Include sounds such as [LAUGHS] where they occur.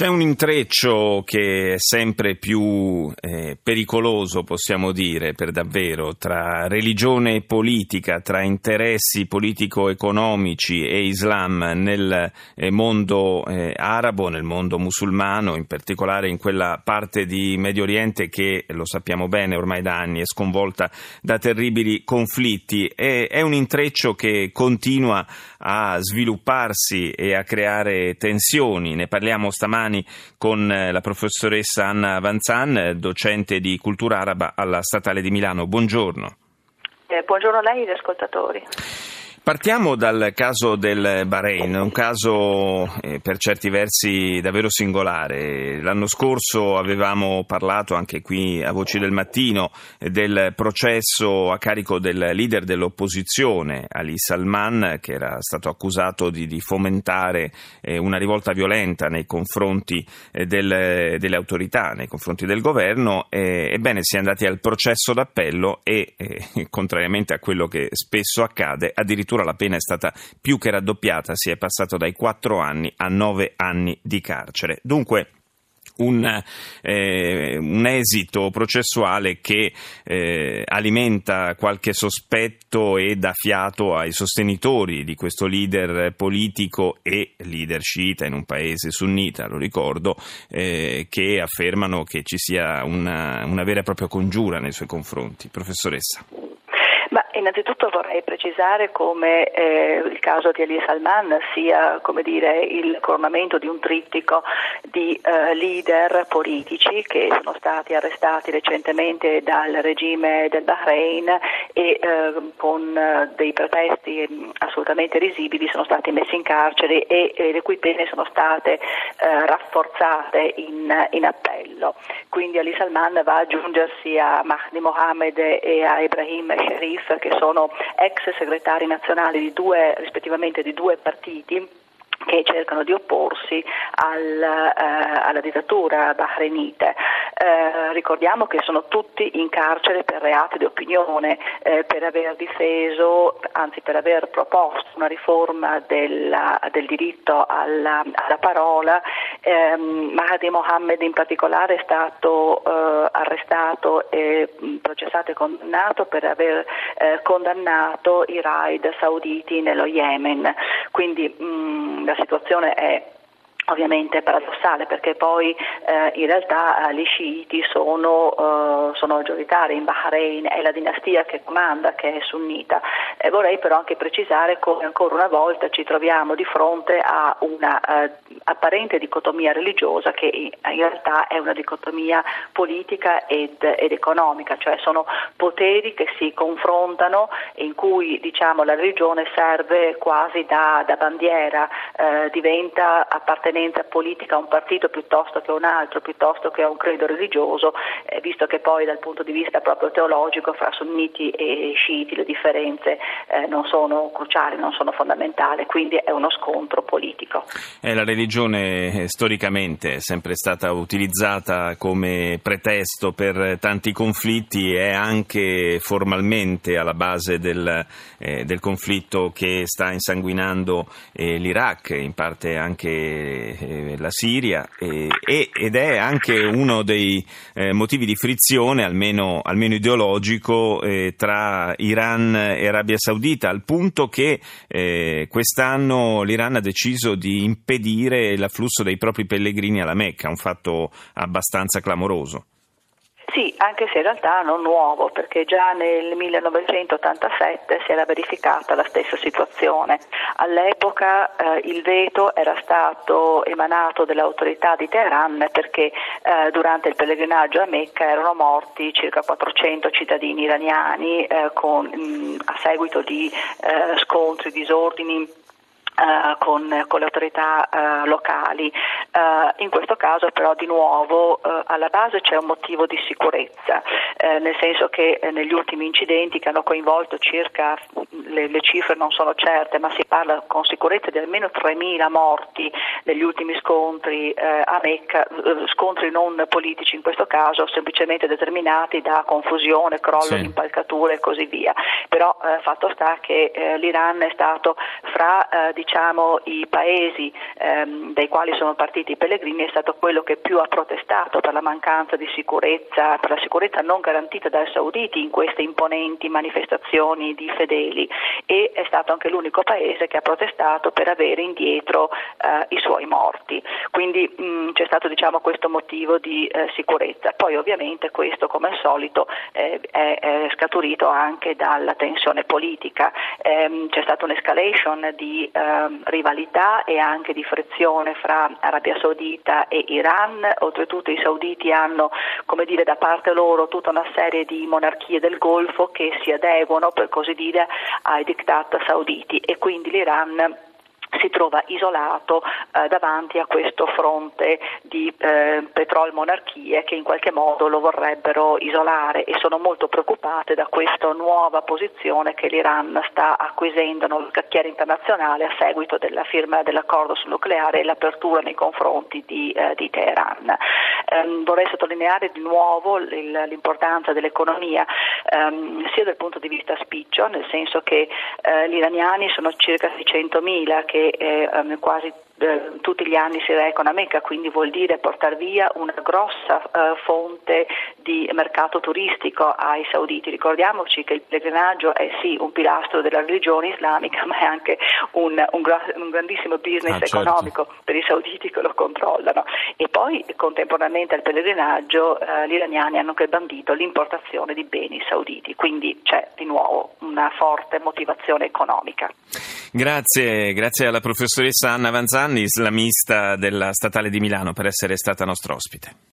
C'è un intreccio che è sempre più eh, pericoloso, possiamo dire, per davvero, tra religione e politica, tra interessi politico-economici e Islam nel eh, mondo eh, arabo, nel mondo musulmano, in particolare in quella parte di Medio Oriente che, lo sappiamo bene ormai da anni, è sconvolta da terribili conflitti. E, è un intreccio che continua a svilupparsi e a creare tensioni. Ne parliamo stamani domani con eh, la professoressa Anna Vanzan, docente di cultura araba alla Statale di Milano. Buongiorno. Eh, buongiorno a lei e agli ascoltatori. Partiamo dal caso del Bahrain, un caso eh, per certi versi davvero singolare. L'anno scorso avevamo parlato anche qui a Voci del Mattino eh, del processo a carico del leader dell'opposizione, Ali Salman, che era stato accusato di, di fomentare eh, una rivolta violenta nei confronti eh, del, delle autorità, nei confronti del governo. ebbene, si è andati al processo d'appello e, eh, [LAUGHS] contrariamente a quello che spesso accade, addirittura addirittura la pena è stata più che raddoppiata, si è passato dai 4 anni a 9 anni di carcere. Dunque, un, eh, un, esito processuale che eh, alimenta qualche sospetto e dà fiato ai sostenitori di questo leader politico e leader sciita in un paese sunnita, lo ricordo, eh, che affermano che ci sia una, una vera e propria congiura nei suoi confronti. Professoressa. Innanzitutto vorrei precisare come eh, il caso di Ali Salman sia dire, il coronamento di un trittico di eh, leader politici che sono stati arrestati recentemente dal regime del Bahrain e eh, con eh, dei pretesti mm, assolutamente risibili sono stati messi in carcere e, e le cui pene sono state eh, rafforzate in, in, appello. Quindi Ali Salman va ad aggiungersi a Mahdi Mohammed e a Ibrahim Sharif che sono ex segretari nazionali di due, rispettivamente di due partiti che cercano di opporsi al, eh, alla dittatura bahrainite. Eh, ricordiamo che sono tutti in carcere per reati di opinione, eh, per aver difeso, anzi per aver proposto una riforma della, del diritto alla, alla parola. Eh, Mahdi Mohammed in particolare è stato eh, arrestato e processato e condannato per aver eh, condannato i raid sauditi nello Yemen. Quindi mh, la situazione è ovviamente paradossale perché poi eh, in realtà eh, gli sciiti sono, eh, sono maggioritari in Bahrain, è la dinastia che comanda, che è sunnita. E vorrei però anche precisare come ancora una volta ci troviamo di fronte a una eh, apparente dicotomia religiosa che in, realtà è una dicotomia politica ed, ed, economica, cioè sono poteri che si confrontano in cui diciamo, la religione serve quasi da, da bandiera, eh, diventa appartenenza politica a un partito piuttosto che a un altro, piuttosto che a un credo religioso, eh, visto che poi dal punto di vista proprio teologico fra sunniti e sciiti le differenze eh, non sono cruciali, non sono fondamentali, quindi è uno scontro politico. Eh, la religione storicamente è sempre stata utilizzata come pretesto per tanti conflitti e anche formalmente alla base del, eh, del conflitto che sta insanguinando eh, l'Iraq, in parte anche eh, la Siria eh, ed è anche uno dei eh, motivi di frizione, almeno, almeno ideologico, eh, tra Iran e Arabia Saudita, al punto che eh, quest'anno l'Iran ha deciso di impedire l'afflusso dei propri pellegrini alla Mecca, un fatto abbastanza clamoroso. Sì, anche se in realtà non nuovo, perché già nel 1987 si era verificata la stessa situazione. All'epoca eh, il veto era stato emanato dalle autorità di Teheran perché eh, durante il pellegrinaggio a Mecca erano morti circa 400 cittadini iraniani eh, con, mh, a seguito di eh, scontri, disordini Uh, con, con, le autorità uh, locali. Uh, in questo caso però di nuovo uh, alla base c'è un motivo di sicurezza, uh, nel senso che negli ultimi incidenti che hanno coinvolto circa, le, le, cifre non sono certe, ma si parla con sicurezza di almeno 3.000 morti negli ultimi scontri a Mecca, scontri non politici in questo caso, semplicemente determinati da confusione, crollo sì. di impalcature e così via. Però fatto sta che l'Iran è stato fra diciamo, i paesi ehm, dai quali sono partiti i pellegrini è stato quello che più ha protestato per la mancanza di sicurezza, per la sicurezza non garantita dai sauditi in queste imponenti manifestazioni di fedeli e è stato anche l'unico paese che ha protestato per avere indietro eh, i suoi morti. Quindi mh, c'è stato diciamo, questo motivo di eh, sicurezza. Poi ovviamente questo come al solito eh, è, è, scaturito anche dalla tensione politica. Ehm, c'è stata un'escalation di ehm, rivalità e anche di frizione fra Arabia Saudita e Iran, oltretutto i sauditi hanno come dire, da parte loro tutta una serie di monarchie del Golfo che si adeguano per così dire ai diktat sauditi. E quindi l'Iran si trova isolato eh, davanti a questo fronte di eh, petrol monarchie che in qualche modo lo vorrebbero isolare e sono molto preoccupate da questa nuova posizione che l'Iran sta acquisendo nel scacchiere internazionale a seguito della firma dell'accordo sul nucleare e l'apertura nei confronti di, eh, di Teheran. Um, vorrei sottolineare di nuovo l'importanza dell'economia um, sia dal punto di vista spiccio, nel senso che uh, gli iraniani sono circa 600.000 che eh, quasi eh, tutti gli anni si recano a Mecca, quindi vuol dire portare via una grossa eh, fonte di mercato turistico ai sauditi. Ricordiamoci che il pellegrinaggio è sì un pilastro della religione islamica, [LAUGHS] ma è anche un, un, un grandissimo business ah, certo. economico per i sauditi che lo controllano. E poi contemporaneamente al pellegrinaggio eh, gli iraniani hanno anche bandito l'importazione di beni sauditi, quindi c'è di nuovo una forte motivazione economica. Grazie, grazie alla professoressa Anna Vanzani, islamista della Statale di Milano, per essere stata nostra ospite.